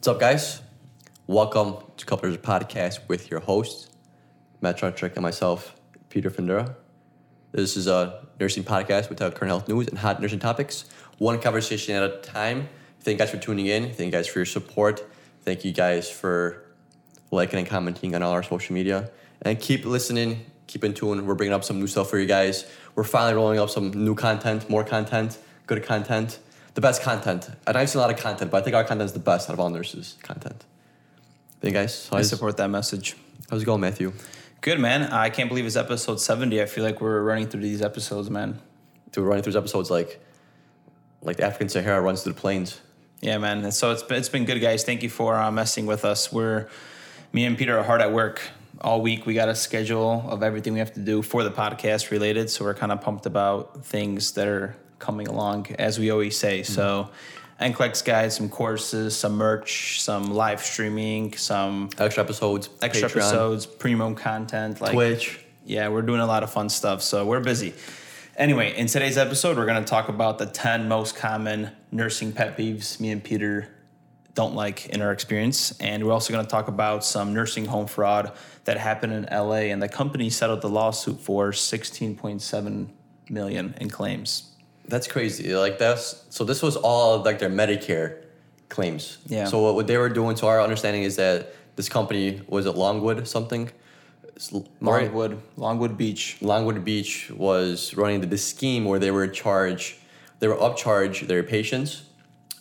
What's up, guys? Welcome to Couplers Podcast with your host, Matt Truntrick, and myself, Peter Findera. This is a nursing podcast with current health news and hot nursing topics, one conversation at a time. Thank you guys for tuning in. Thank you guys for your support. Thank you guys for liking and commenting on all our social media. And keep listening, keep in tune. We're bringing up some new stuff for you guys. We're finally rolling up some new content, more content, good content, the best content. And I've seen a lot of content, but I think our content is the best out of all nurses' content. Thank you guys. I support that message. how's it going, Matthew? Good man. I can't believe it's episode seventy. I feel like we're running through these episodes, man. Dude, we're running through these episodes like like the African Sahara runs through the plains. Yeah, man. And so it's been, it's been good, guys. Thank you for uh, messing with us. We're me and Peter are hard at work all week. We got a schedule of everything we have to do for the podcast related. So we're kind of pumped about things that are coming along, as we always say. Mm-hmm. So. NCLEX guys, some courses, some merch, some live streaming, some Extra episodes, extra Patreon, episodes, premium content, like Twitch. Yeah, we're doing a lot of fun stuff, so we're busy. Anyway, in today's episode, we're going to talk about the 10 most common nursing pet peeves me and Peter don't like in our experience. And we're also going to talk about some nursing home fraud that happened in LA, and the company settled the lawsuit for 16.7 million in claims. That's crazy. Like that's so. This was all like their Medicare claims. Yeah. So what, what they were doing, to our understanding, is that this company was it Longwood something. It's l- right? Longwood, Longwood Beach. Longwood Beach was running the, this scheme where they were charge, they were upcharge their patients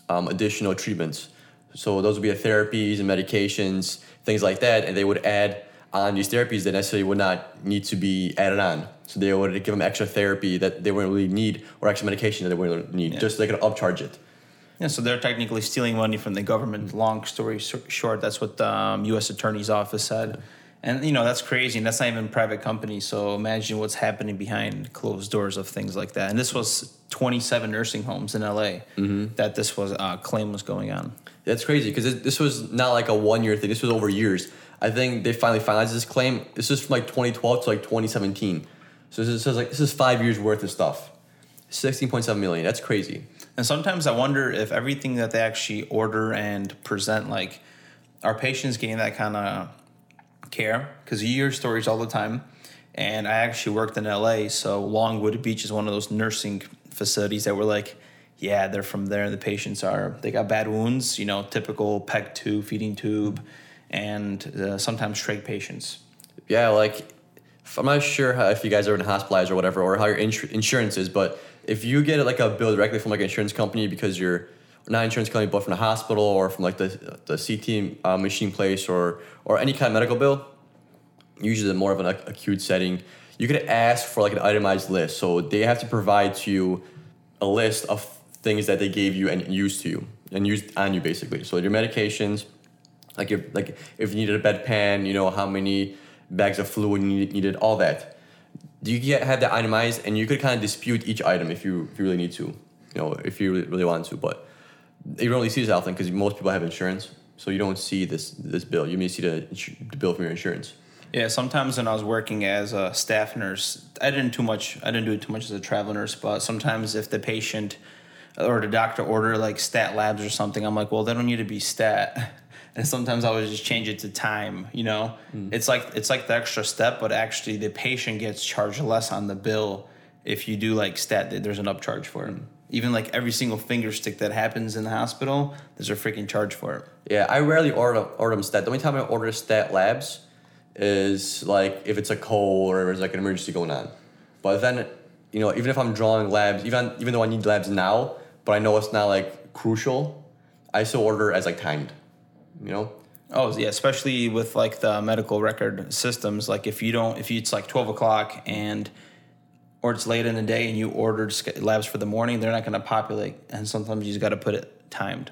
um, additional treatments. So those would be therapies and medications, things like that, and they would add on these therapies that necessarily would not need to be added on. So they would give them extra therapy that they wouldn't really need, or extra medication that they wouldn't need, Yeah. just so they could upcharge it. Yeah, so they're technically stealing money from the government. Long story short, that's what the um, U.S. Attorney's Office said. And, you know, that's crazy. And that's not even private company. So imagine what's happening behind closed doors of things like that. And this was 27 nursing homes in L.A. that this was uh, claim was going on. That's crazy because this was not like a one year thing. This was over years. I think they finally finalized this claim. This was from like 2012 to like 2017. So this is, is like this is five years worth of stuff. 16.7 million. That's crazy. And sometimes I wonder if everything that they actually order and present, like, are patients getting that kind of care? Because you hear stories all the time. And I actually worked in LA, so Longwood Beach is one of those nursing facilities that were like, yeah, they're from there. The patients are, they got bad wounds, you know, typical PEG tube, feeding tube, and uh, sometimes trach patients. Yeah, like I'm not sure how, if you guys are in hospitalized or whatever, or how your insur- insurance is, but if you get like a bill directly from like an insurance company because you're not an insurance company, but from the hospital or from like the the CT uh, machine place or or any kind of medical bill, usually more of an ac- acute setting, you could ask for like an itemized list. So they have to provide to you a list of things that they gave you and used to you and used on you basically. So your medications, like if like if you needed a bedpan, you know how many bags of fluid you need- needed, all that. You get have that itemized, and you could kind of dispute each item if you if you really need to, you know, if you really, really want to. But you don't really see this often because most people have insurance, so you don't see this this bill. You may see the, the bill from your insurance. Yeah, sometimes when I was working as a staff nurse, I didn't too much. I didn't do it too much as a travel nurse, but sometimes if the patient or the doctor order like stat labs or something, I'm like, well, they don't need to be stat. And sometimes I would just change it to time. You know, hmm. it's like it's like the extra step, but actually the patient gets charged less on the bill if you do like stat. There's an upcharge for it. Hmm. Even like every single finger stick that happens in the hospital, there's a freaking charge for it. Yeah, I rarely order order them stat. The only time I order stat labs is like if it's a code or there's like an emergency going on. But then, you know, even if I'm drawing labs, even even though I need labs now, but I know it's not like crucial, I still order as like timed. You know. Oh yeah, especially with like the medical record systems. Like if you don't, if you, it's like twelve o'clock and or it's late in the day and you ordered labs for the morning, they're not going to populate, and sometimes you just got to put it timed.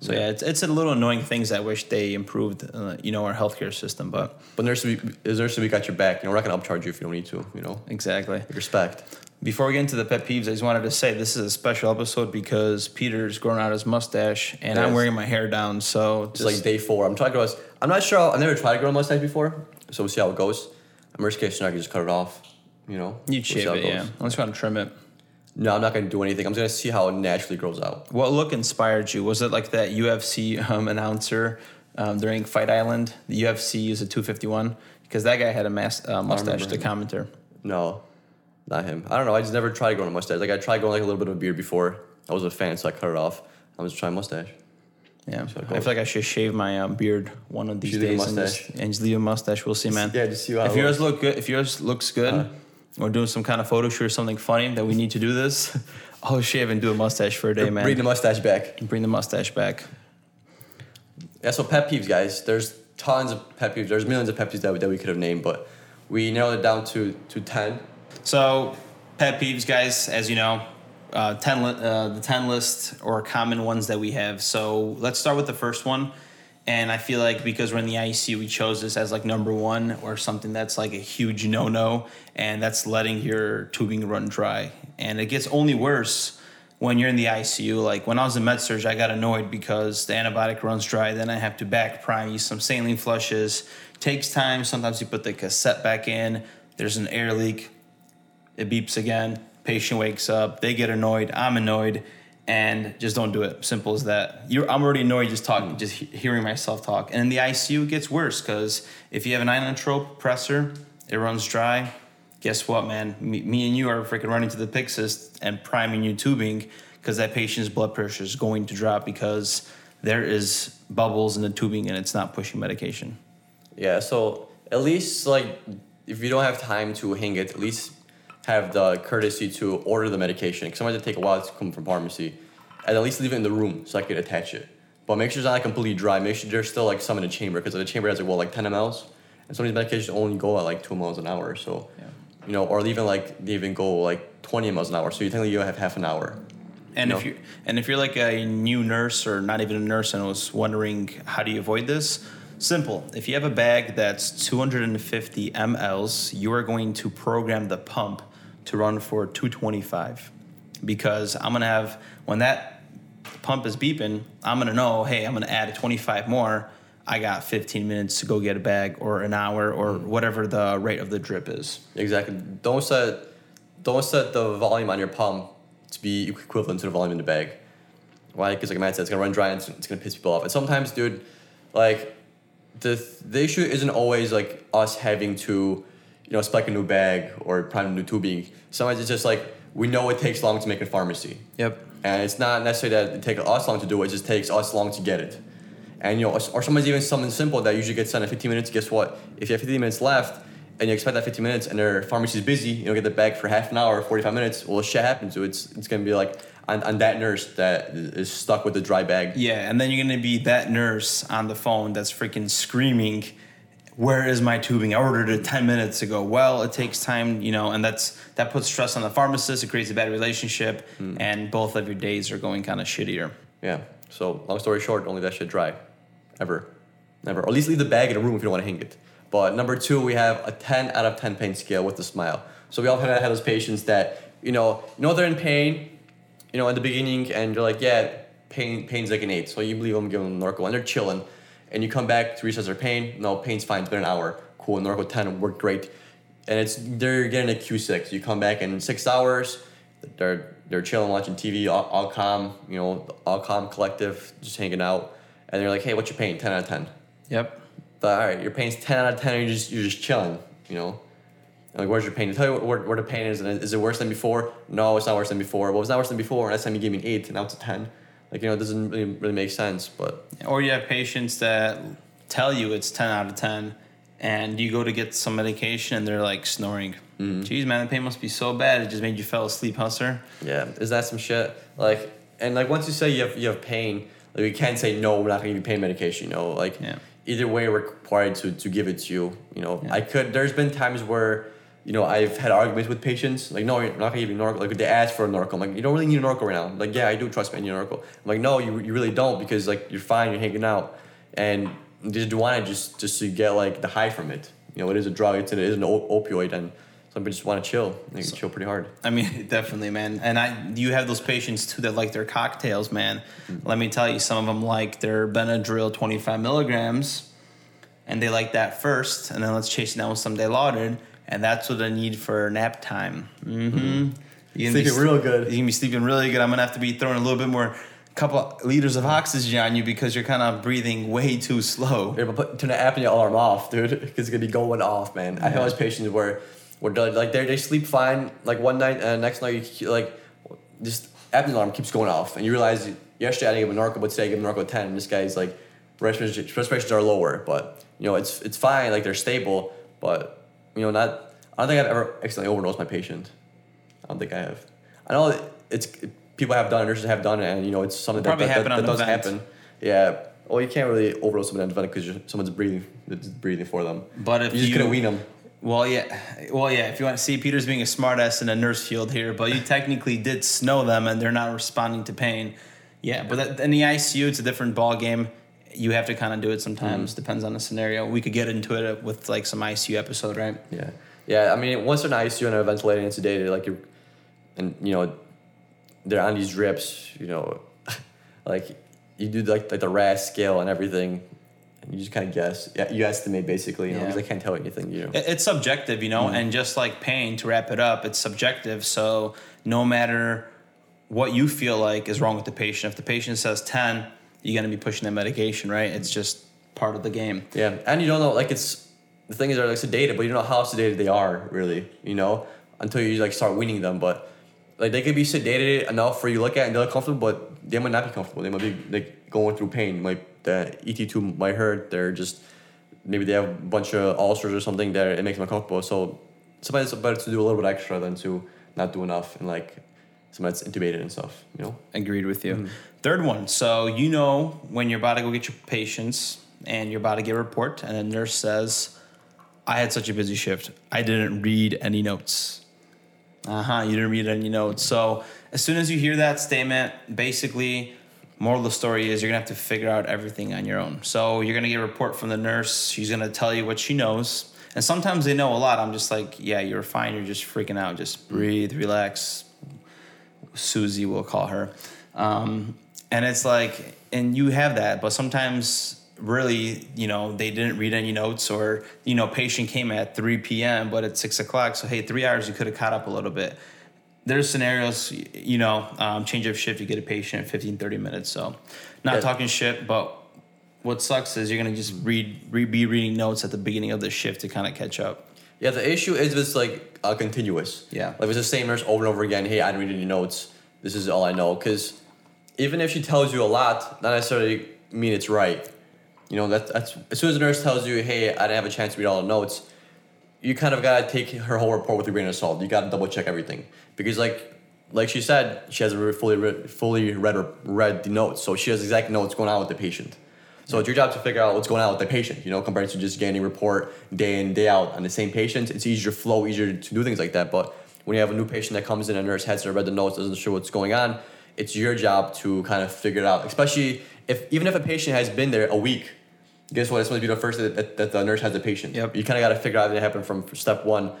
so yeah, it's it's a little annoying things. I wish they improved, uh, you know, our healthcare system. But But nurse, as nurse, we got your back. You know, we're not gonna upcharge you if you don't need to. You know, exactly. respect. Before we get into the pet peeves, I just wanted to say this is a special episode because Peter's growing out his mustache and I'm wearing my hair down. So It's like day four. I'm talking to this- I'm not sure. I've never tried to grow a mustache before, so we'll see how it goes. I'm worst case scenario, I can just cut it off. You know, you'd see shave how it, yeah. goes. Unless you want to trim it. no, I'm not gonna do anything. I'm just gonna see how it naturally grows out. What look inspired you? Was it like that UFC um, announcer um, during Fight Island? The UFC used a 251 because that guy had a mas- uh, mustache. The commenter. No, not him. I don't know. I just never tried growing a mustache. Like I tried growing like a little bit of a beard before. I was a fan, so I cut it off. I'm just trying mustache. Yeah, So it I feel like I should shave my um, beard one of these Should days and just, and just leave a mustache. We'll see, man. Yeah, just see how if yours look good, if yours looks good, Uh. or doing some kind of photo shoot or something funny that we need to do this, I'll shave and do a mustache for a day, man. Bring the mustache back. Bring the mustache back. Yeah, so pet peeves, guys. There's tons of pet peeves. There's millions of pet peeves that, we- that we could have named, but we narrowed it down to to ten. So, pet peeves, guys, as you know, uh, ten li- uh, the ten list or common ones that we have. So let's start with the first one. And I feel like because we're in the ICU, we chose this as like number one or something that's like a huge no no, and that's letting your tubing run dry. And it gets only worse when you're in the ICU. Like when I was in med surg, I got annoyed because the antibiotic runs dry. Then I have to back prime, use some saline flushes. Takes time. Sometimes you put the cassette back in. There's an air leak it beeps again patient wakes up they get annoyed i'm annoyed and just don't do it. Simple as that. You're, i'm already annoyed just talking just he- hearing myself talk. And in the icu it gets worse because if you have an inotrope pressor it runs dry guess what man? Me, me and you are freaking running to the pyxis and priming your tubing because that patient's blood pressure is going to drop because there is bubbles in the tubing and it's not pushing medication. Yeah, so at least like if you don't have time to hang it, at least have the courtesy to order the medication. Because sometimes it take a while to come from pharmacy, and at least leave it in the room so I could attach it. But make sure it's not like completely dry. Make sure there's still like some in the chamber because the chamber has like well like 10 mLs, and some of these medications only go at like two mLs an hour. So, Yeah. you know, or even like they even go like 20 mLs an hour. So you technically you have half an hour. And if you and if you're like a new nurse or not even a nurse and was wondering how do you avoid this, simple. If you have a bag that's 250 mLs, you are going to program the pump to run for 225 because I'm gonna have when that pump is beeping, I'm gonna know, hey, I'm gonna add 25 more. I got 15 minutes to go get a bag or an hour or mm. whatever the rate of the drip is. Exactly. Don't set don't set the volume on your pump to be equivalent to the volume in the bag. Why? Because like Matt said, it's gonna run dry and it's, it's gonna piss people off. And sometimes, dude, like the the issue isn't always like us having to, you know, spec a new bag or prime a new tubing. Sometimes it's just like we know it takes long to make a pharmacy. Yep. And it's not necessarily that it takes us long to do it, it just takes us long to get it. And you know, or, or sometimes even something simple that usually gets done in 15 minutes, guess what? If you have 15 minutes left and you expect that 15 minutes and their pharmacy's busy, you know, get the bag for half an hour, 45 minutes, well shit happens. So it's it's gonna be like on, on that nurse that is stuck with the dry bag. Yeah, and then you're gonna be that nurse on the phone that's freaking screaming, "Where is my tubing? I ordered it ten minutes ago." Well, it takes time, you know, and that's that puts stress on the pharmacist. It creates a bad relationship, hmm. and both of your days are going kind of shittier. Yeah. So long story short, only that shit dry. Ever. Never. Or at least leave the bag in a room if you don't want to hang it. But number two, we have a 10 out of 10 pain scale with a smile. So we all kind of have those patients that, you know, you know they're in pain, you know, in the beginning, and you're like, yeah, pain pain's like an eight. So you believe them, give them Norco, and they're chilling. And you come back to reassess their pain. No, pain's fine. It's been an hour. Cool. Norco 10 worked great. And it's they're getting a Q6. You come back in six hours. They're they're chilling, watching TV, all, all calm. You know, all calm collective, just hanging out. And they're like, hey, what's your pain? 10 out of 10. Yep. But all right, your pain's 10 out of 10, and you're just, you're just chilling, you know? And like, where's your pain? Tell you where, where the pain is. And is it worse than before? No, it's not worse than before. Well, it's not worse than before. Last time you gave me an 8, and now it's a 10. Like, you know, it doesn't really, really make sense. But Or you have patients that tell you it's ten out of ten, and you go to get some medication and they're like snoring. Mm-hmm. Jeez, man, the pain must be so bad. It just made you fell asleep, huh, sir? yeah, is that some shit? Like, and like, once you say you have, you have pain, like, we can't say, no, we're not going to give you pain medication, you know? Like, Yeah. either way, we're required to, to give it to you, you know? Yeah. I could, there's been times where, you know, I've had arguments with patients, like, no, you're not gonna give me Norco. Like, they ask for a Norco. I'm like, you don't really need a Norco right now. Like, yeah, I do trust me, I need a Norco. I'm like, no, you, you really don't because, like, you're fine, you're hanging out. And you just want it just, just to get, like, the high from it. You know, it is a drug, it's an, it is an op- opioid, and some people just want to chill. They can chill pretty hard. I mean, definitely, man. And I, you have those patients too that like their cocktails, man. Mm-hmm. Let me tell you, some of them like their Benadryl 25 milligrams, and they like that first, and then let's chase it down with some Dilaudid, and that's what I need for nap time. Mm-hmm. You're gonna be Sleeping real good. You're gonna be sleeping really good. I'm gonna have to be throwing a little bit more, couple liters of oxygen on you because you're kind of breathing way too slow. Yeah, but put, turn the apnea alarm off, dude, because it's gonna be going off, man. I have those patients where, where they're, like they they sleep fine, like one night, and next night you like, just apnea alarm keeps going off, and you realize yesterday I didn't give a Norco, but today I give a Norco ten. And this guy's like, respirations respirations are lower, but you know it's it's fine, like they're stable, but you know not. I don't think I've ever accidentally overdosed my patient. I don't think I have. I know it's people have done, it, nurses have done it, and you know it's something that, that, that, that does vent. happen. Yeah. Well, you can't really overdose someone on because someone's breathing, breathing for them. But if you just you- couldn't wean them. Well, yeah, well, yeah. If you want to see Peter's being a smartass in a nurse field here, but you technically did snow them, and they're not responding to pain. Yeah, but that, in the ICU, it's a different ball game. You have to kind of do it sometimes. Depends on the scenario. We could get into it with like some ICU episode, right? Yeah. Yeah. I mean, once they're in ICU and they're ventilated and sedated, like you, and you know, they're on these drips. You know, like you do like like the RASS scale and everything, and you just kind of guess. Yeah, you estimate basically. You know, Yeah. because I can't tell you anything. You know. It- It's subjective, you know, Mm-hmm. and just like pain, to wrap it up, it's subjective. So no matter what you feel like is wrong with the patient, if the patient says 10, you're to be pushing that medication, right? It's just part of the game. Yeah, and you don't know like it's the thing is they're like sedated, but you don't know how sedated they are really. You know, until you like start weaning them. But like they could be sedated enough for you to look at and they're comfortable, but they might not be comfortable. They might be like going through pain. Like the ET tube might hurt. They're just maybe they have a bunch of ulcers or something that it makes them uncomfortable. So sometimes it's better to do a little bit extra than to not do enough and like somebody that's intubated and stuff. You know. Agreed with you. Mm. Third one. So you know when you're about to go get your patients and you're about to get a report, and the nurse says, "I had such a busy shift. I didn't read any notes." Uh huh. You didn't read any notes. So as soon as you hear that statement, basically, moral of the story is you're gonna have to figure out everything on your own. So you're gonna get a report from the nurse. She's gonna tell you what she knows. And sometimes they know a lot. I'm just like, yeah, you're fine. You're just freaking out. Just breathe, relax, Susie, we'll call her. Um, and it's like, and you have that, but sometimes really, you know, they didn't read any notes or, you know, patient came at 3 p.m., but it's 6 o'clock. So, hey, three hours, you could have caught up a little bit. There's scenarios, you know, um, change of shift, you get a patient in 15, 30 minutes. So, not Yeah. talking shit, but what sucks is you're going to just read, re- be reading notes at the beginning of the shift to kind of catch up. Yeah, the issue is if it's like uh, continuous. Yeah. Like if it's the same nurse over and over again. Hey, I didn't read any notes. This is all I know. Because even if she tells you a lot, not necessarily mean it's right. You know, that, that's as soon as the nurse tells you, hey, I didn't have a chance to read all the notes, you kind of gotta take her whole report with a grain of salt. You gotta double check everything because, like, like she said, she hasn't fully read, fully read or read the notes, so she has exactly know what's going on with the patient. So it's your job to figure out what's going on with the patient. You know, compared to just getting a report day in day out on the same patient, it's easier to flow, easier to do things like that. But when you have a new patient that comes in, a nurse hasn't read the notes, doesn't sure what's going on, it's your job to kind of figure it out. Especially if even if a patient has been there a week, guess what? It's supposed to be the first that, that, that the nurse has a patient. Yep. You kind of got to figure out what happened from step one, you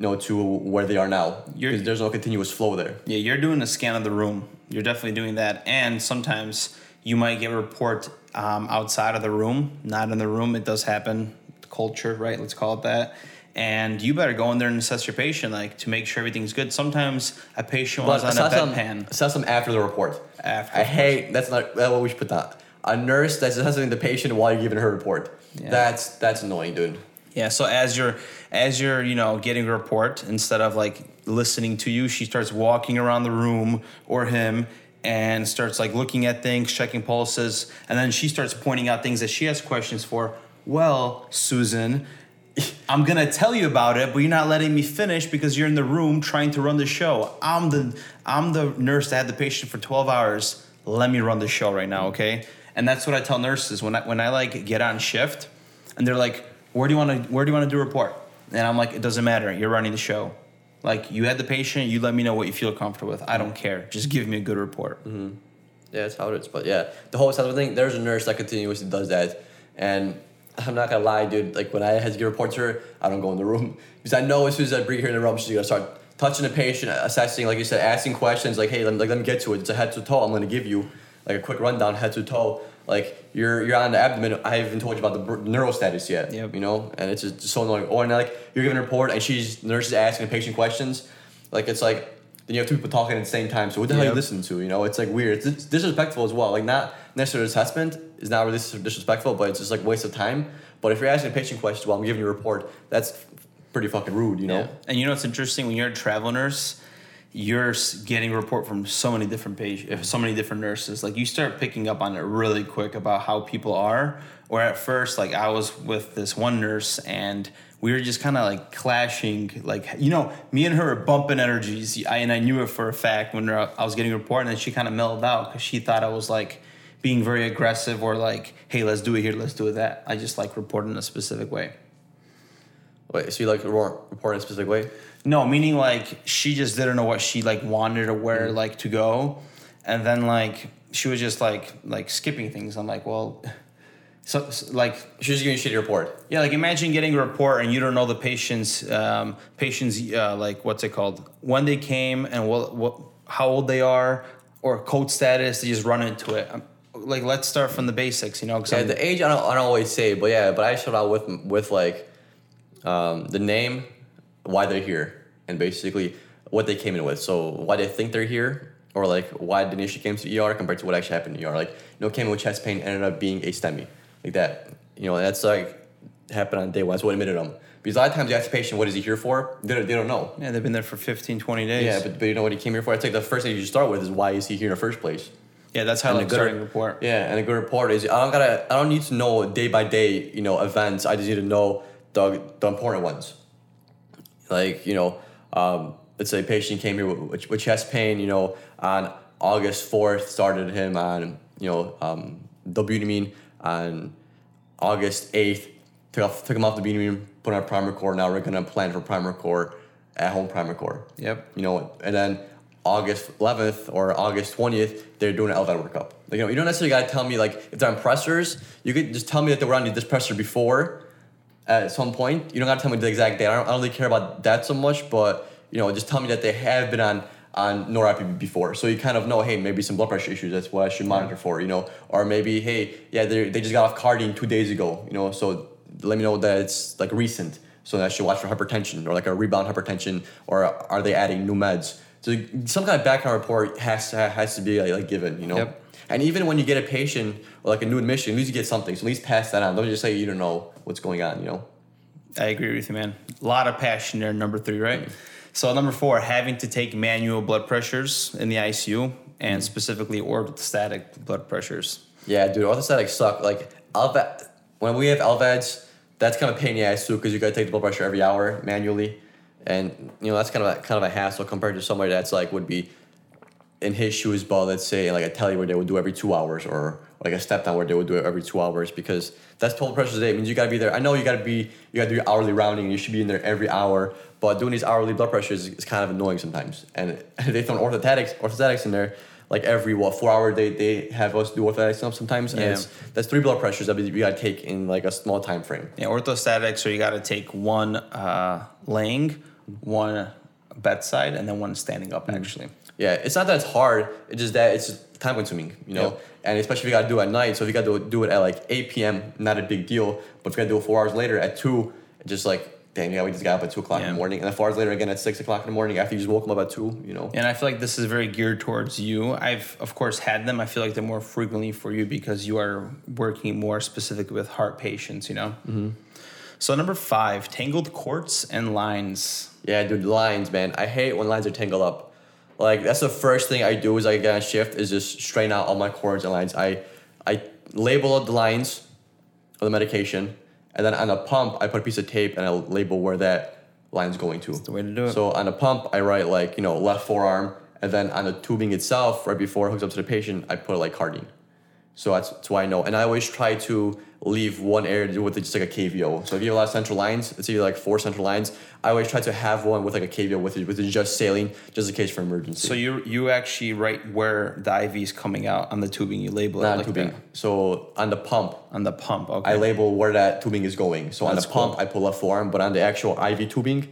know, to where they are now. Because there's no continuous flow there. Yeah, you're doing a scan of the room. You're definitely doing that. And sometimes you might get a report um, outside of the room, not in the room. It does happen. Culture, right? Let's call it that. And you better go in there and assess your patient, like to make sure everything's good. Sometimes a patient was on a assess them, bedpan. assess them after the report. After, I hate that's not that's what we should put that. A nurse that's assessing the patient while you're giving her report. Yeah. That's that's annoying, dude. Yeah. So as you're as you're you know getting a report, instead of like listening to you, she starts walking around the room or him and starts like looking at things, checking pulses, and then she starts pointing out things that she has questions for. Well, Susan. I'm gonna tell you about it, but you're not letting me finish because you're in the room trying to run the show. I'm the I'm the nurse that had the patient for 12 hours. Let me run the show right now, okay? And that's what I tell nurses when I when I like get on shift, and they're like, "Where do you want to Where do you want to do report?" And I'm like, "It doesn't matter. You're running the show. Like you had the patient. You let me know what you feel comfortable with. I don't care. Just give me a good report." Mm-hmm. Yeah, that's how it is. But yeah, the whole assessment thing, there's a nurse that continuously does that. And I'm not gonna lie, dude, like when I had to give reports to her, I don't go in the room. Because I know as soon as I bring her in the room, she's gonna start touching the patient, assessing, like you said, asking questions like, hey, let me, like, let me get to it. It's a head to toe. I'm gonna give you like a quick rundown, head to toe. Like you're you're on the abdomen. I haven't told you about the neural status yet. Yep. You know, and it's just so annoying. Or and like you're giving a report and she's the nurse is asking the patient questions. Like it's like then you have two people talking at the same time. So what the hell are you Yep. listening to? You know, it's like weird. It's dis- disrespectful as well. Like not necessarily assessment is not really disrespectful, but it's just like waste of time. But if you're asking a patient questions while I'm giving you a report, that's pretty fucking rude. You know. Yeah. And you know what's interesting? When you're a travel nurse, you're getting report from so many different patients, eh, so many different nurses. Like you start picking up on it really quick about how people are. Or at first, like I was with this one nurse and we were just kind of like clashing. Like you know, me and her were bumping energies. I, and I knew it for a fact when I was getting a report, and then she kind of mellowed out because she thought I was like being very aggressive or like, hey, let's do it here, let's do it that. I just like report in a specific way. Wait, so you like report report in a specific way? No, meaning like she just didn't know what she like wanted or where like to go, and then like she was just like like skipping things. I'm like, well, so, so, like She's just giving you a shitty report. yeah, like imagine getting a report and you don't know the patient's um, patient's uh, like what's it called when they came and what what how old they are or code status. They just run into it. Um like let's start from the basics, you know. Yeah, I'm- the age I don't, I don't always say, but yeah, but I showed out with with like um, the name, why they're here, and basically what they came in with. So why they think they're here, or like why the issue came to ER compared to what actually happened in ER. Like you know, came in with chest pain, ended up being a STEMI, like that. You know, that's like happened on day one. That's what admitted them. Because a lot of times you ask the patient, what is he here for? They don't, they don't know. yeah, they've been there for 15, 20 days. Yeah, but, but you know what he came here for? It's like the first thing you should start with is why is he here in the first place? yeah, that's how And like starting report. Yeah, and a good report is I don't gotta I don't need to know day by day, you know, events. I just need to know the the important ones. Like, you know, um, let's say a patient came here with, with chest pain, you know, on August fourth, started him on, you know, um, dobutamine on August eighth, took off took him off the dobutamine, put on Primacor. Now we're gonna plan for Primacor at home Primacor. Yep. You know, and then August 11th or August 20th, they're doing an LVAD workup. Like, you know, you don't necessarily gotta tell me like if they're on pressors. You could just tell me that they were on this pressor before at some point. You don't gotta tell me the exact date. I don't, I don't really care about that so much, but you know, just tell me that they have been on on norepinephrine before, so you kind of know, hey, maybe some blood pressure issues. That's what I should monitor for, you know, or maybe, hey, yeah, they they just got off Cardene two days ago, you know, so let me know that it's like recent, so I should watch for hypertension or like a rebound hypertension, or are they adding new meds? So some kind of background report has to, has to be like, like given, you know. Yep. And even when you get a patient or like a new admission, at least you get something. So at least pass that on. Don't just say you don't know what's going on, you know. I agree with you, man. A lot of passion there. Number three, right? So number four, having to take manual blood pressures in the ICU and mm-hmm. specifically orthostatic blood pressures. Yeah, dude, orthostatics suck. Like LVAD, when we have LVADs, that's kind of a pain in the ass too because you gotta take the blood pressure every hour manually, and you know that's kind of a, kind of a hassle compared to somebody that's like would be in his shoes, but let's say like a tele where they would do every two hours or like a step down where they would do it every two hours because that's total pressure a day. It means you gotta be there. I know you gotta be you gotta do your hourly rounding. You should be in there every hour, but doing these hourly blood pressures is kind of annoying sometimes. And they throw orthostatics orthostatics in there. Like every what four hour they, they have us do orthostatics sometimes, and Yeah. it's, that's three blood pressures that we gotta take in like a small time frame. Yeah, orthostatics, so you got to take one uh, laying, one bedside, and then one standing up. Actually, Yeah, it's not that it's hard. It's just that it's time consuming, you know. Yep. And especially if you gotta do it at night. So if you gotta do, do it at like 8 p.m., not a big deal. But if you gotta do it four hours later at two, just like, damn, yeah, we just got up at two o'clock in the morning, and then four hours later again at six o'clock in the morning after you just woke them up at two, you know. and I feel like this is very geared towards you. I've of course had them. I feel like they're more frequently for you because you are working more specifically with heart patients. You know. Mm-hmm. So number five, tangled cords and lines. Yeah, dude, lines, man. I hate when lines are tangled up. Like that's the first thing I do is I get on shift is just straighten out all my cords and lines. I I label out the lines of the medication, and then on a pump I put a piece of tape and I label where that line's going to. That's the way to do it. So on a pump I write like you know left forearm, and then on the tubing itself, right before it hooks up to the patient, I put like Cardene. So that's, that's why I know. And I always try to leave one area with just like a KVO. So if you have a lot of central lines, let's say you have like four central lines, I always try to have one with like a KVO with it, with it just saline, just in case for emergency. So you you actually write where the IV is coming out on the tubing. You label it not like tubing. that. So on the pump, on the pump. Okay. I label where that tubing is going. So on That's the pump. I pull left forearm, but on the actual IV tubing,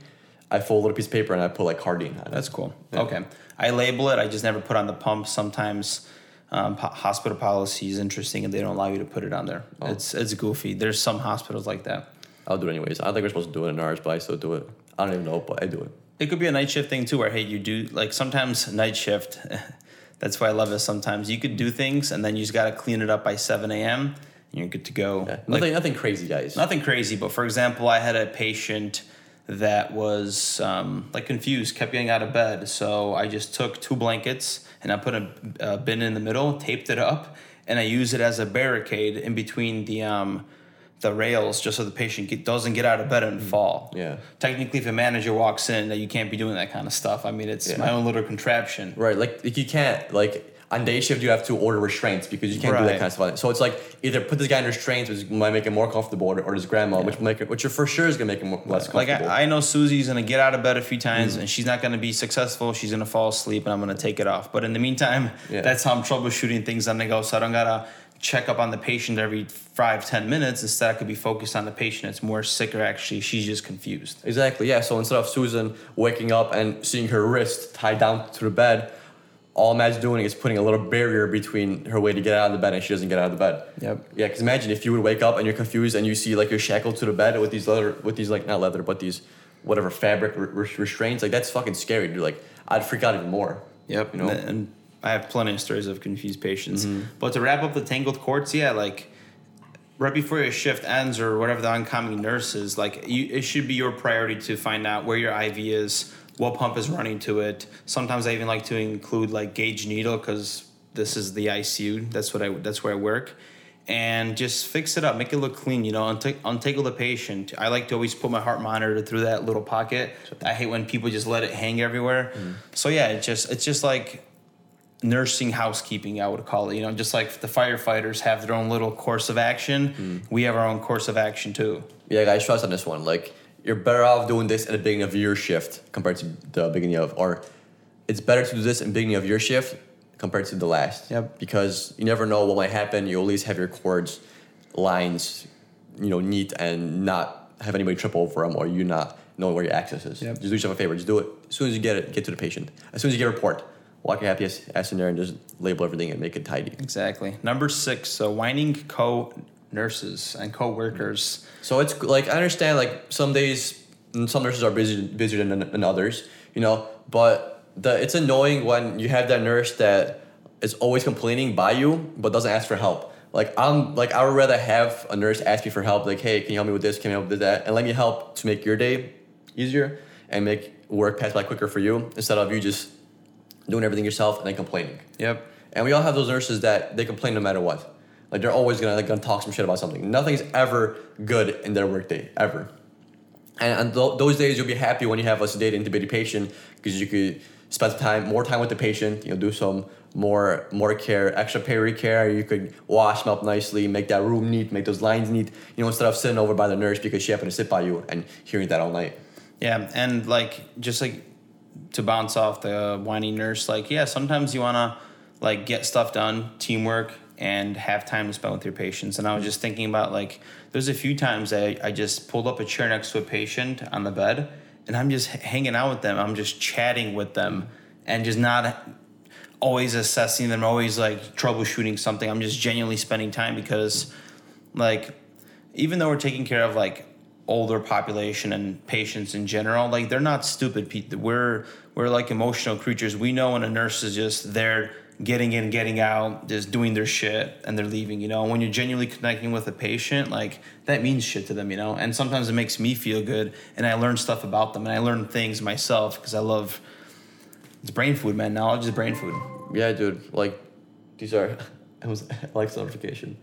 I fold a little piece of paper and I put like Cardene on it. That's cool. Okay. I label it. I just never put on the pump. Sometimes um, po- hospital policy is interesting and they don't allow you to put it on there. Oh. It's it's goofy. There's some hospitals like that. I'll do it anyways. I don't think we're supposed to do it in ours, but I still do it. I don't even know, but I do it. it could be a night shift thing too, where hey, you do like sometimes night shift. that's why I love it. Sometimes you could do things and then you just got to clean it up by seven a.m. and you're good to go. Yeah. Like, Nothing, nothing crazy, guys. nothing crazy, but for example, I had a patient that was um, like confused, kept getting out of bed. So I just took two blankets and I put a, a bin in the middle, taped it up, and I use it as a barricade in between the um, the rails, just so the patient get, doesn't get out of bed and fall. Mm. Yeah. Technically, if a manager walks in, that you can't be doing that kind of stuff. I mean, it's Yeah. my own little contraption. Right, like, like you can't like on day shift you have to order restraints because you can't do that kind of stuff. So it's like either put this guy in restraints, which might make him more comfortable, or, or his grandma, which will make it, which for sure is gonna make him more, less Like comfortable. I, I know Susie's gonna get out of bed a few times Mm. and she's not gonna be successful. She's gonna fall asleep and I'm gonna take it off. But in the meantime, Yeah. that's how I'm troubleshooting things on the go. So I don't gotta check up on the patient every five ten minutes. Instead, I could be focused on the patient that's more sick or actually she's just confused. exactly, yeah. So instead of Susan waking up and seeing her wrist tied down to the bed, all Matt's doing is putting a little barrier between her way to get out of the bed and she doesn't get out of the bed. Yep. Yeah, because imagine if you would wake up and you're confused and you see like you're shackled to the bed with these leather, with these like not leather, but these whatever fabric re- re- restraints. Like that's fucking scary, dude. Like I'd freak out even more. Yep. You know. And, and I have plenty of stories of confused patients. Mm-hmm. But to wrap up the tangled cords, yeah, like right before your shift ends or whatever the oncoming nurse is, like you, it should be your priority to find out where your IV is, what pump is running to it. Sometimes I even like to include like gauge needle because this is the ICU. That's what I. That's where I work. And just fix it up, make it look clean. You know, untag- untangle the patient. I like to always put my heart monitor through that little pocket. I hate when people just let it hang everywhere. Mm-hmm. So yeah, it just it's just like nursing housekeeping i would call it you know just like the firefighters have their own little course of action mm. we have our own course of action too Yeah, guys, trust on this one. Like, you're better off doing this at the beginning of your shift compared to the beginning of, or it's better to do this in the beginning of your shift compared to the last. Yep. Because you never know what might happen. You always have your cords, lines, you know, neat and not have anybody trip over them or you not knowing where your access is. Yep. Just do yourself a favor. Just do it as soon as you get it. Get to the patient. As soon as you get a report, walk your happy ass ass in there and just label everything and make it tidy. exactly number six so whining co nurses and co-workers So it's like I understand like some days mm, some nurses are busy busier than, than others, you know, but the it's annoying when you have that nurse that is always complaining by you but doesn't ask for help. Like I'm like I would rather have a nurse ask me for help, like, hey, can you help me with this? Can you help with that? And let me help to make your day easier and make work pass by quicker for you instead of you just doing everything yourself and then complaining. yep And we all have those nurses that they complain no matter what. Like they're always gonna like gonna talk some shit about something. Nothing's ever good in their workday ever. And th- those days, you'll be happy when you have a sedated intubated patient because you could spend time more time with the patient. You know, do some more more care, extra peri care. You could wash them up nicely, make that room neat, make those lines neat. You know, instead of sitting over by the nurse because she happened to sit by you and hearing that all night. yeah and like just like to bounce off the whiny nurse like yeah sometimes you want to like get stuff done teamwork and have time to spend with your patients. And i was just thinking about like there's a few times I, I just pulled up a chair next to a patient on the bed and i'm just hanging out with them. I'm just chatting with them and just not always assessing them always like troubleshooting something. I'm just genuinely spending time because like even though we're taking care of like older population and patients in general like they're not stupid people we're we're like emotional creatures. We know when a nurse is just there getting in getting out just doing their shit and they're leaving you know when you're genuinely connecting with a patient like that means shit to them you know and sometimes it makes me feel good and i learn stuff about them and i learn things myself because i love it's brain food man knowledge is brain food Yeah, dude. Like, these are. I was like notification.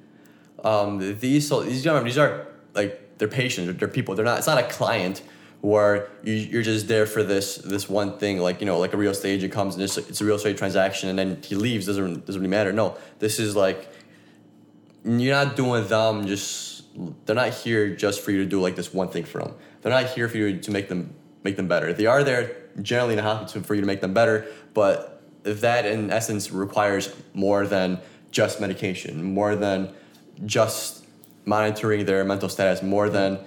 Um, these so these these are like they're patients. They're people. They're not. It's not a client where you, you're just there for this this one thing. Like you know, like a real estate agent comes and it's, it's a real estate transaction, and then he leaves. Doesn't doesn't really matter. No, this is like you're not doing them just. They're not here just for you to do like this one thing for them. They're not here for you to make them make them better. They are there generally in a hospital for you to make them better, but that in essence requires more than just medication, more than just monitoring their mental status, more than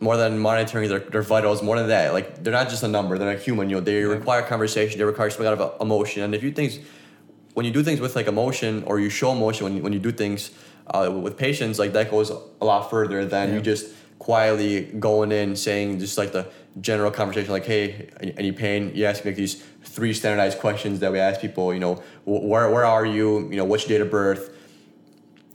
more than monitoring their, their vitals, more than that. Like they're not just a number, they're not human, you know, they require conversation, they require some kind of emotion. And if you things when you do things with like emotion or you show emotion when you, when you do things uh, with patients, like that goes a lot further than you just quietly going in saying just like the general conversation like, hey, any, pain? You ask me like these three standardized questions that we ask people. You know, wh- where where are you? You know, what's your date of birth?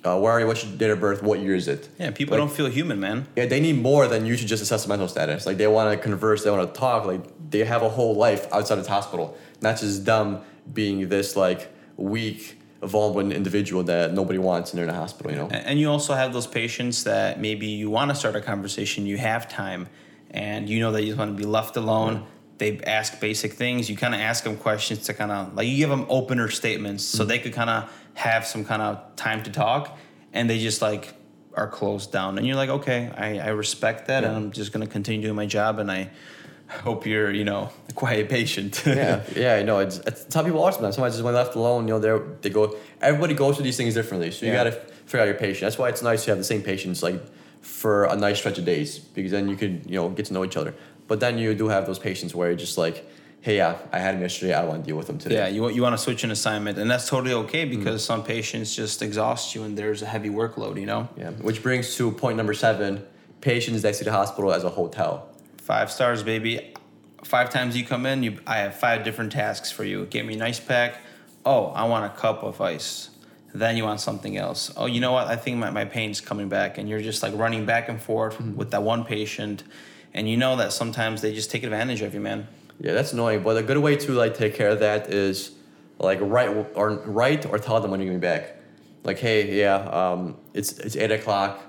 Uh, where are you? What's your date of birth? What year is it? Yeah, people Like- don't feel human, man. Yeah, they need more than you to just assess the mental status. Like they want to converse, they want to talk. Like they have a whole life outside of the hospital, not just them being this like weak, vulnerable individual that nobody wants and they're in a hospital. You know. And you also have those patients that maybe you want to start a conversation, you have time, and you know that you just want to be left alone. They ask basic things. You kind of ask them questions to kind of like you give them opener statements so mm-hmm. they could kind of have some kind of time to talk, and they just like are closed down. And you're like, okay, I, I respect that, and I'm just gonna continue doing my job, and I hope you're you know a quiet patient. yeah, yeah, I know. It's, it's how people are sometimes. Sometimes just when left alone, you know, they they go. Everybody goes through these things differently, so you Yeah. got to figure out your patient. That's why it's nice to have the same patients like for a nice stretch of days because then you could you know get to know each other. But then you do have those patients where you're just like, hey, yeah, I had him yesterday. I don't want to deal with them today. Yeah, you want you want to switch an assignment, and that's totally okay Mm-hmm. because some patients just exhaust you, and there's a heavy workload. You know, Yeah, which brings to point number seven: patients that see the hospital as a hotel. five stars, baby. Five times you come in, you I have five different tasks for you. Get me an ice pack. Oh, I want a cup of ice. Then you want something else. Oh, you know what? I think my, my pain's coming back, and you're just like running back and forth Mm-hmm. with that one patient, and you know that sometimes they just take advantage of you, man. Yeah, that's annoying. But a good way to like take care of that is like write or write or tell them when you're gonna be back. Like, hey, yeah, um, it's it's eight o'clock.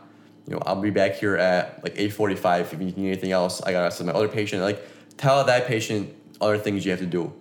You know, I'll be back here at like eight forty-five. If you need anything else, I gotta send my other patient. Like, tell that patient other things you have to do.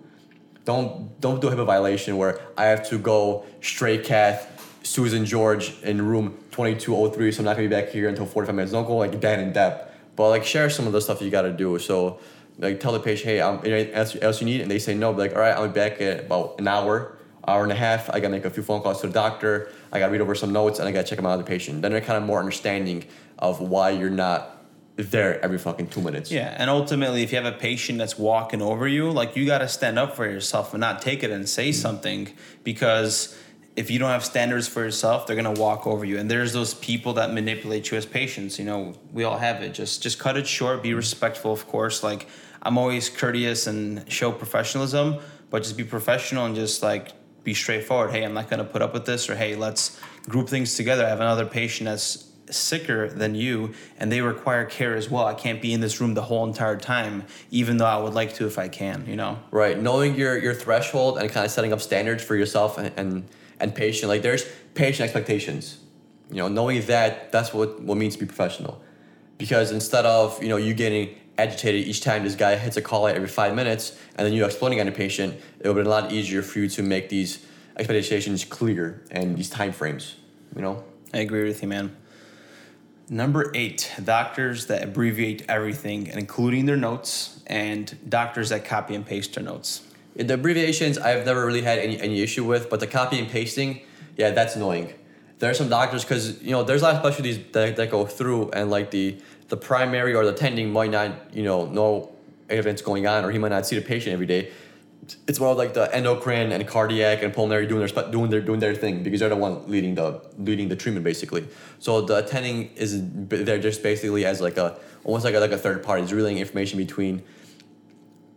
Don't don't do a HIPAA violation where I have to go straight cath Susan George in room twenty two oh three. So I'm not gonna be back here until forty five minutes. Don't go like that in depth, but like share some of the stuff you gotta do. So like tell the patient, hey, I'm else else you need, and they say no. Be like, all right, I'll be back at about an hour, hour and a half. I gotta make a few phone calls to the doctor. I gotta read over some notes, and I gotta check them out on the patient. Then they're kind of more understanding of why you're not there every fucking two minutes. Yeah, and ultimately, if you have a patient that's walking over you, like you got to stand up for yourself and not take it and say something because if you don't have standards for yourself, they're gonna walk over you. And there's those people that manipulate you as patients. You know, we all have it. Just just cut it short. Be respectful, of course. Like I'm always courteous and show professionalism, but just be professional and just like be straightforward. Hey, I'm not gonna put up with this, or hey, let's group things together. I have another patient that's sicker than you and they require care as well. I can't be in this room the whole entire time, even though I would like to if I can, you know? Right, knowing your your threshold and kind of setting up standards for yourself and and, and patient. Like there's patient expectations. You know, knowing that that's what what means to be professional. Because instead of you know you getting agitated each time this guy hits a call out every five minutes and then you exploding on a patient, it would be a lot easier for you to make these expectations clear and these time frames. You know. I agree with you, man. Number eight, doctors that abbreviate everything, including their notes, and doctors that copy and paste their notes. The abbreviations I've never really had any, any issue with, but the copy and pasting, yeah, that's annoying. There are some doctors because you know there's a lot of specialties that, that go through and like the the primary or the attending might not you know know everything's going on or he might not see the patient every day. It's more like the endocrine and cardiac and pulmonary doing their doing their doing their thing because they're the one leading the leading the treatment basically. So the attending is they're just basically as like a almost like a, like a third party. It's relaying information between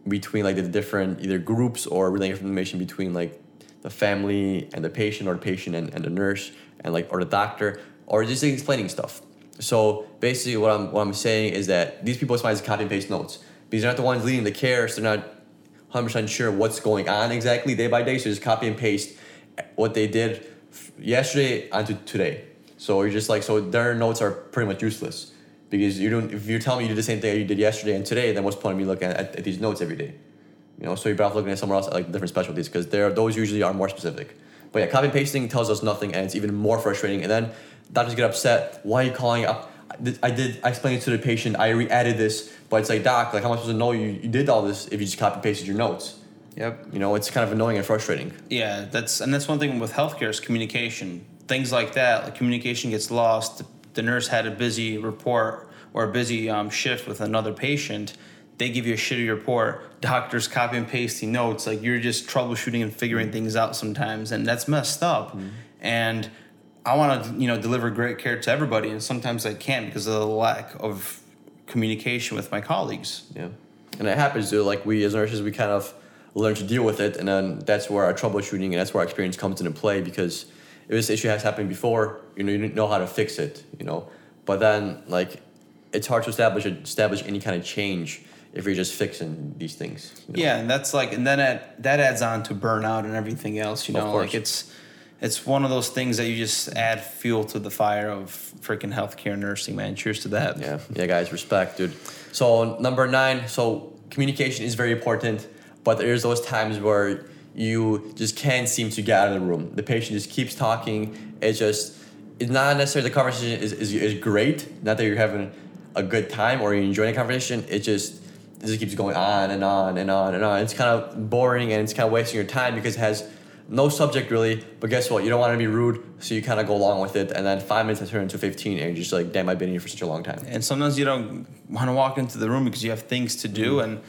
between like the different either groups or relaying information between like the family and the patient or the patient and, and the nurse and like or the doctor or just explaining stuff. So basically what I'm what I'm saying is that these people sometimes copy and paste notes because they're not the ones leading the care, so they're not 100% sure what's going on exactly day by day. So just copy and paste what they did yesterday onto today. So you're just like so their notes are pretty much useless because you don't if you're telling me you did the same thing you did yesterday and today, then what's the point of me looking at, at these notes every day? You know, so you're better off looking at somewhere else at like different specialties because there those usually are more specific. But yeah, copy and pasting tells us nothing and it's even more frustrating. And then doctors get upset. Why are you calling up? I did, I explained it to the patient. I re-added this, but it's like doc, like how am I supposed to know you, you did all this if you just copy and pasted your notes? Yep. You know, it's kind of annoying and frustrating. Yeah, that's and that's one thing with healthcare is communication. Things like that, like communication gets lost. The nurse had a busy report or a busy um, shift with another patient. They give you a shitty report. Doctors copy and pasting notes. Like you're just troubleshooting and figuring things out sometimes, and that's messed up. And I want to, you know, deliver great care to everybody, and sometimes I can't because of the lack of communication with my colleagues. Yeah, and it happens. Dude. Like we as nurses, we kind of learn to deal with it, and then that's where our troubleshooting and that's where our experience comes into play. Because if this issue has happened before, you know, you know how to fix it. You know, but then like it's hard to establish establish any kind of change if you're just fixing these things. you know? Yeah, and that's like, and then it, that adds on to burnout and everything else. You know, like it's it's one of those things that you just add fuel to the fire of freaking healthcare nursing, man. Cheers to that. Yeah, yeah, guys, respect, dude. So number nine, so communication is very important, but there's those times where you just can't seem to get out of the room. The patient just keeps talking. It's just it's not necessarily the conversation is, is, is great. Not that you're having a good time or you're enjoying the conversation. It just it just keeps going on and on and on and on. It's kind of boring and it's kind of wasting your time because it has no subject really. But guess what? You don't want to be rude, so you kind of go along with it. And then five minutes has turned into fifteen, and you're just like, damn, I've been here for such a long time. And sometimes you don't want to walk into the room because you have things to do. Mm-hmm. And,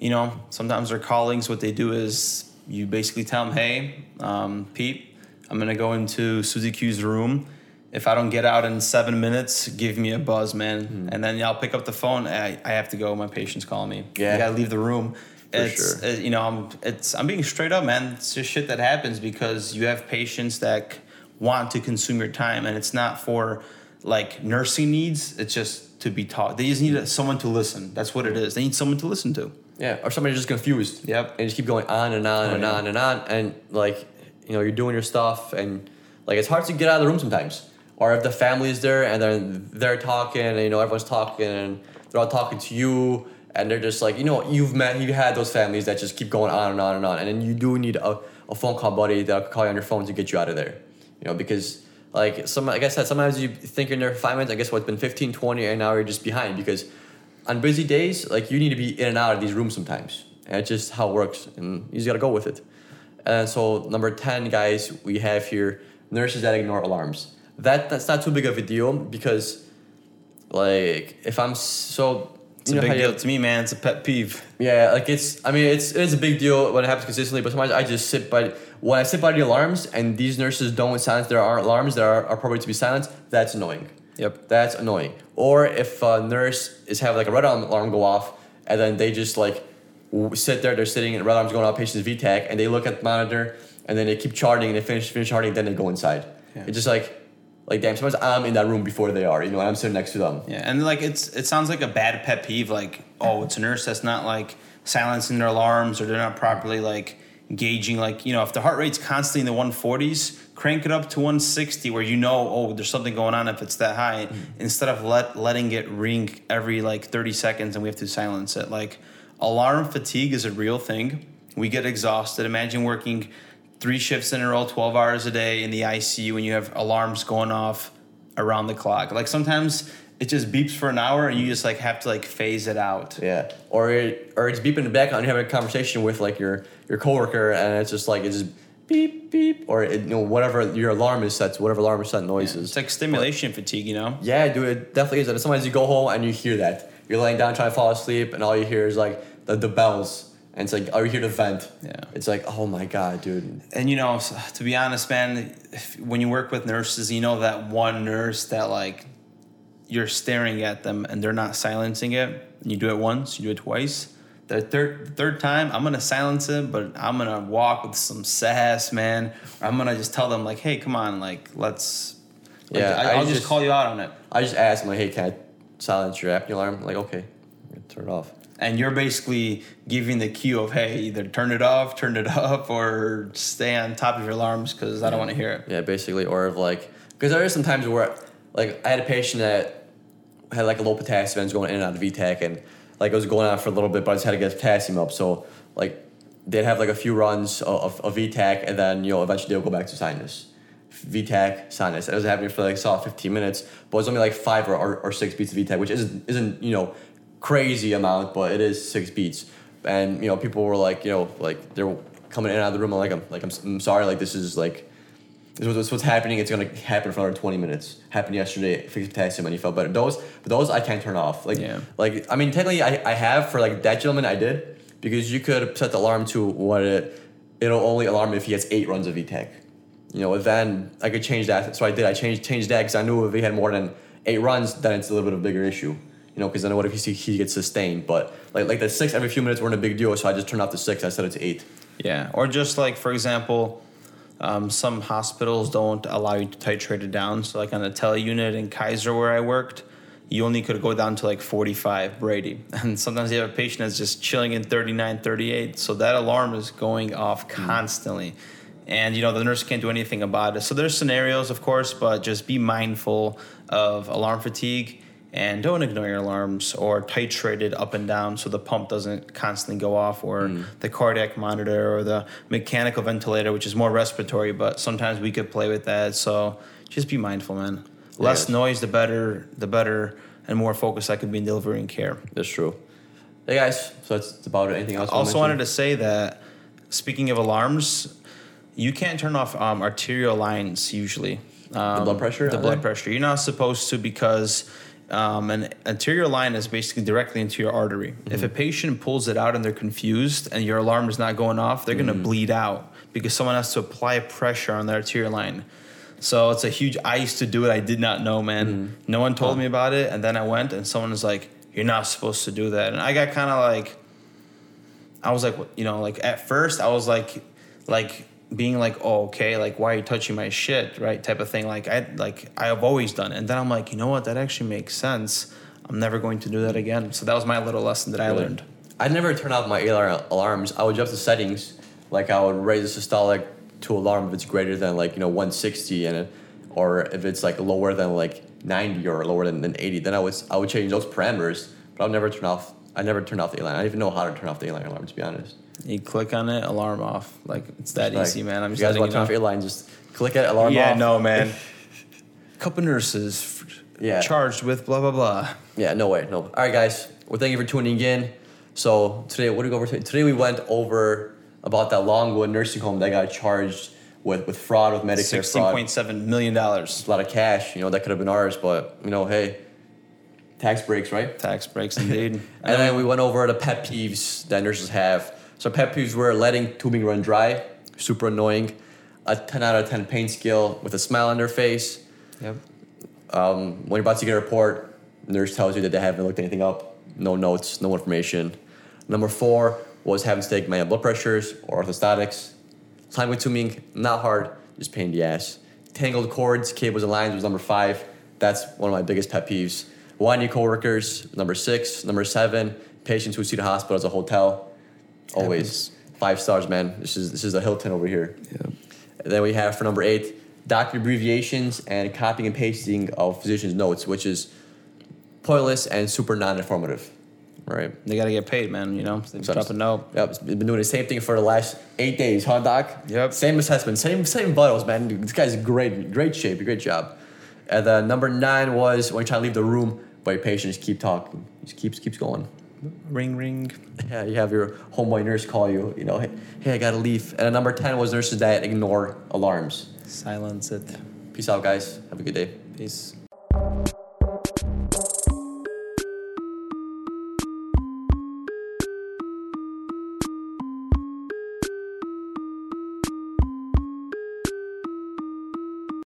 you know, sometimes our colleagues, what they do is you basically tell them, hey, um, Pete, I'm going to go into Susie Q's room. If I don't get out in seven minutes, give me a buzz, man. Mm-hmm. And then I'll pick up the phone. I, I have to go. My patient's calling me. Yeah. I got to leave the room. For it's, sure. uh, you know, I'm, it's, I'm being straight up, man. It's just shit that happens because you have patients that want to consume your time and it's not for like nursing needs. It's just to be taught. They just need someone to listen. That's what it is. They need someone to listen to. Yeah, or somebody just confused. Yep. And just keep going on and on Oh, and yeah. on and on. And like, you know, you're doing your stuff and like it's hard to get out of the room sometimes. Or if the family is there and then they're talking and you know everyone's talking and they're all talking to you and they're just like, you know, you've met you've had those families that just keep going on and on and on. And then you do need a, a phone call buddy that'll call you on your phone to get you out of there. You know, because like some like I said, sometimes you think you're in there five minutes, I guess what it's been 15, 20, and now you're just behind because on busy days, like you need to be in and out of these rooms sometimes. And it's just how it works. And you just gotta go with it. And so number 10, guys, we have here nurses that ignore alarms. That that's not too big of a deal because like if I'm so It's you a big deal to me, man. It's a pet peeve. yeah, like it's. I mean, it's it's a big deal when it happens consistently. But sometimes I just sit by when I sit by the alarms, and these nurses don't silence their ar- alarms that are, probably to be silenced. That's annoying. Yep. That's annoying. Or if a nurse is having like a red alarm alarm go off, and then they just like sit there, they're sitting, and red alarm's going off, patient's VTAC, and they look at the monitor, and then they keep charting, and they finish finish charting, then they go inside. Yeah. It's just like, like damn. Sometimes I'm in that room before they are, you know, and I'm sitting next to them. Yeah, and like it's it sounds like a bad pet peeve. Like, oh, it's a nurse that's not like silencing their alarms or they're not properly like gauging. Like, you know, if the heart rate's constantly in the one forties, crank it up to one sixty, where you know, oh, there's something going on if it's that high. Mm-hmm. Instead of let letting it ring every like thirty seconds and we have to silence it. Like, alarm fatigue is a real thing. We get exhausted. Imagine working three shifts in a row, 12 hours a day in the ICU when you have alarms going off around the clock. Like sometimes it just beeps for an hour and you just like have to like phase it out. Yeah, or it, or it's beeping in the background. You're having a conversation with like your your coworker, and it's just like it's just beep beep, or it, you know whatever your alarm is set, to, whatever alarm is set noises. It's like stimulation fatigue, you know? yeah, dude, it definitely is. And sometimes you go home and you hear that. You're laying down trying to fall asleep, and all you hear is like the, the bells, and it's like, are you here to vent. Yeah. It's like, oh my god, dude. And you know, to be honest, man, if, when you work with nurses, you know that one nurse that like you're staring at them and they're not silencing it. And you do it once, you do it twice. The third third time, I'm gonna silence it, but I'm gonna walk with some sass, man. Or I'm gonna just tell them like, hey, come on, like let's. Like, Yeah, I, I I'll just, just- call you out on it. I just asked him like, hey, can I silence your apnea alarm? Like, okay, turn it off. And you're basically giving the cue of hey either turn it off turn it up or stay on top of your alarms because i don't want to hear it Yeah, basically, or of like, because there are some times where, like, I had a patient that had like a low potassium and was going in and out of VTAC, and like it was going on for a little bit, but I just had to get potassium up. So like, they'd have like a few runs of, of, VTAC, and then you know eventually they'll go back to sinus. VTAC, sinus. It was happening for like solid 15 minutes, but it's only like five or, or, or six beats of VTAC, which isn't isn't you know crazy amount, but it is six beats. And you know people were like you know like they're coming in and out of the room. I'm like I'm like I'm, I'm sorry, like this is like this is what's, happening. It's gonna happen for another 20 minutes. Happened yesterday. Fixed potassium and you felt better. Those but those I can't turn off. Like Yeah. like I mean technically I, I have for like that gentleman I did because you could set the alarm to what it it'll only alarm if he has eight runs of VTAC. You know, then I could change that. So I did. I changed changed that because I knew if he had more than eight runs, then it's a little bit of a bigger issue. You know, because then what if he he gets sustained? But like like the six every few minutes weren't a big deal, so I just turned off the six. I set it to eight. Yeah, or just like for example, um, some hospitals don't allow you to titrate it down. So like on the tele unit in Kaiser where I worked, you only could go down to like 45 Brady. And sometimes you have a patient that's just chilling in 39, 38. So that alarm is going off constantly. And you know the nurse can't do anything about it. So there's scenarios, of course, but just be mindful of alarm fatigue and don't ignore your alarms or titrate it up and down so the pump doesn't constantly go off or the cardiac monitor or the mechanical ventilator which is more respiratory but sometimes we could play with that so just be mindful man less Yes. noise the better the better and more focus i could be in delivering care That's true. Hey guys, so that's about it. Anything else? i also wanted to say that speaking of alarms you can't turn off um, arterial lines usually um, the blood pressure the blood there? pressure you're not supposed to because um, an arterial line is basically directly into your artery Mm-hmm. if a patient pulls it out and they're confused and your alarm is not going off they're going Mm-hmm. to bleed out because someone has to apply pressure on the arterial line so it's a huge i used to do it i did not know man Mm-hmm. no one told me about it and then i went and someone was like you're not supposed to do that and i got kind of like I was like, you know, like at first I was like, like being like, oh, okay, like why are you touching my shit, right? Type of thing. Like I like I've always done, it. and then I'm like, you know what? That actually makes sense. I'm never going to do that again. So that was my little lesson that I Really? learned. I never turn off my alar- alarms. I would adjust the settings. Like I would raise the systolic to alarm if it's greater than like you know 160, and it, or if it's like lower than like 90 or lower than, than 80, then I would I would change those parameters. But I would never turn off. I never turn off the alarm. I don't even know how to turn off the alarm to be honest. You click on it, alarm off. Like it's that Like, easy, man. I'm just you guys letting want you to turn know. off alarm, just click it. Alarm yeah, off. no, man. Couple nurses f- Yeah. charged with blah blah blah. Yeah, no way, no. All right, guys. Well, thank you for tuning in. So today, what did we go over? Today? today we went over about that Longwood nursing home that got charged with with fraud with Medicare Sixteen fraud. point seven million dollars a lot of cash. You know, that could have been ours, but you know, hey, tax breaks, right? tax breaks, indeed. And then we went over the pet peeves that nurses have. So pet peeves were letting tubing run dry, super annoying. A 10 out of 10 pain scale with a smile on their face. Yep. Um, when you're about to get a report, nurse tells you that they haven't looked anything up, no notes, no information. Number four was having to take manual blood pressures or orthostatics. Time consuming, not hard, just pain in the ass. Tangled cords, cables, and lines was number five. That's one of my biggest pet peeves. Whiny coworkers, number six. Number seven, patients who see the hospital as a hotel. Always five stars, man. This is this is the Hilton over here. Yep. And then we have for number eight, doctor abbreviations and copying and pasting of physicians' notes, which is pointless and super non-informative. Right. They got to get paid, man. You know, they So- drop a note. Yep, it's been doing the same thing for the last eight days, huh, Doc? Yep. Same assessment, same same vitals, man. Dude, This guy's great, great shape, great job. And then number nine was when you try to leave the room, but your patient just keep talking, just keeps keeps going. Ring, ring. Yeah, you have your homeboy nurse call you, you know, hey, hey, I gotta leave. And number ten was nurses that ignore alarms. Silence it. Peace out, guys. Have a good day. Peace.